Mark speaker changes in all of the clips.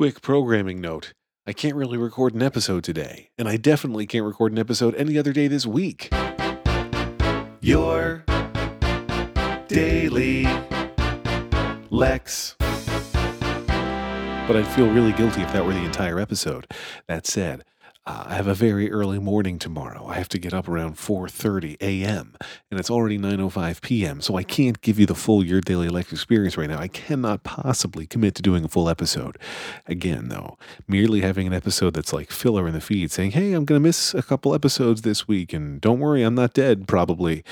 Speaker 1: Quick programming note I can't really record an episode today, and I definitely can't record an episode any other day this week. Your Daily Lex. But I'd feel really guilty if that were the entire episode. That said, uh, I have a very early morning tomorrow. I have to get up around 4:30 a.m. and it's already 9:05 p.m. So I can't give you the full Your Daily Life experience right now. I cannot possibly commit to doing a full episode. Again, though, merely having an episode that's like filler in the feed, saying, "Hey, I'm going to miss a couple episodes this week, and don't worry, I'm not dead." Probably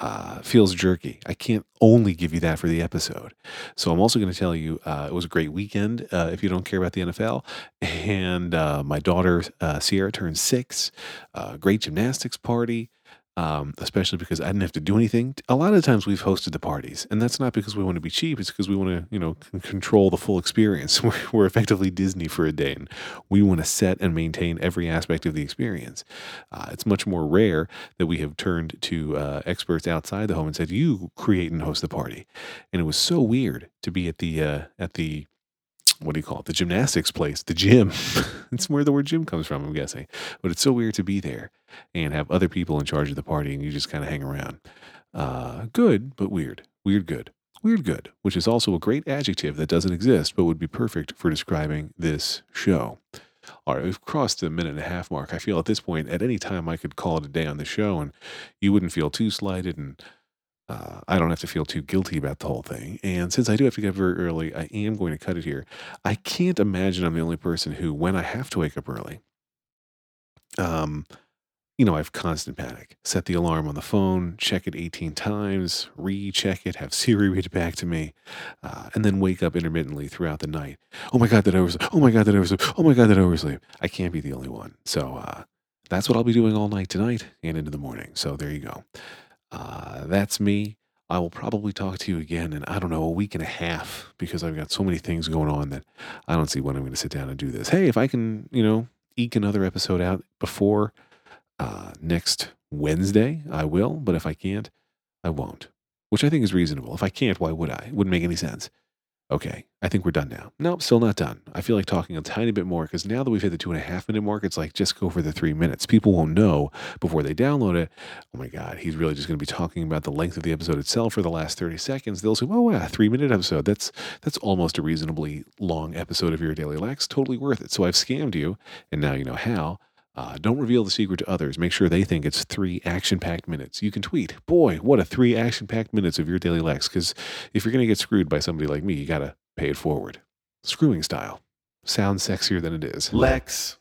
Speaker 1: uh, feels jerky. I can't only give you that for the episode. So I'm also going to tell you uh, it was a great weekend uh, if you don't care about the NFL. And uh, my daughter, uh, Sierra, turned six. Uh, great gymnastics party um, especially because I didn't have to do anything. A lot of times we've hosted the parties, and that's not because we want to be cheap. It's because we want to, you know, c- control the full experience. We're, effectively Disney for a day, and we want to set and maintain every aspect of the experience. Uh, it's much more rare that we have turned to uh, experts outside the home and said, "You create and host the party," and it was so weird to be at the uh, at the what do you call it? The gymnastics place, the gym. it's where the word gym comes from, I'm guessing. But it's so weird to be there and have other people in charge of the party and you just kind of hang around. Uh, good, but weird. Weird good. Weird good, which is also a great adjective that doesn't exist but would be perfect for describing this show. All right, we've crossed the minute and a half mark. I feel at this point, at any time, I could call it a day on the show and you wouldn't feel too slighted and uh, I don't have to feel too guilty about the whole thing. And since I do have to get up very early, I am going to cut it here. I can't imagine I'm the only person who, when I have to wake up early, um, you know, I have constant panic. Set the alarm on the phone, check it 18 times, recheck it, have Siri read it back to me, uh, and then wake up intermittently throughout the night. Oh my God, that I oversleep. Oh my God, that I oversleep. Oh my God, that I oversleep. I can't be the only one. So uh, that's what I'll be doing all night tonight and into the morning. So there you go. Uh, that's me. I will probably talk to you again in, I don't know, a week and a half because I've got so many things going on that I don't see when I'm going to sit down and do this. Hey, if I can, you know, eke another episode out before uh, next Wednesday, I will. But if I can't, I won't, which I think is reasonable. If I can't, why would I? It wouldn't make any sense. Okay, I think we're done now. Nope, still not done. I feel like talking a tiny bit more because now that we've hit the two and a half minute mark, it's like just go for the three minutes. People won't know before they download it. Oh my God, he's really just going to be talking about the length of the episode itself for the last 30 seconds. They'll say, oh, yeah, three minute episode. That's, that's almost a reasonably long episode of your Daily Lex. Totally worth it. So I've scammed you, and now you know how. Uh, don't reveal the secret to others. Make sure they think it's three action packed minutes. You can tweet, boy, what a three action packed minutes of your daily Lex. Because if you're going to get screwed by somebody like me, you got to pay it forward. Screwing style. Sounds sexier than it is. Lex.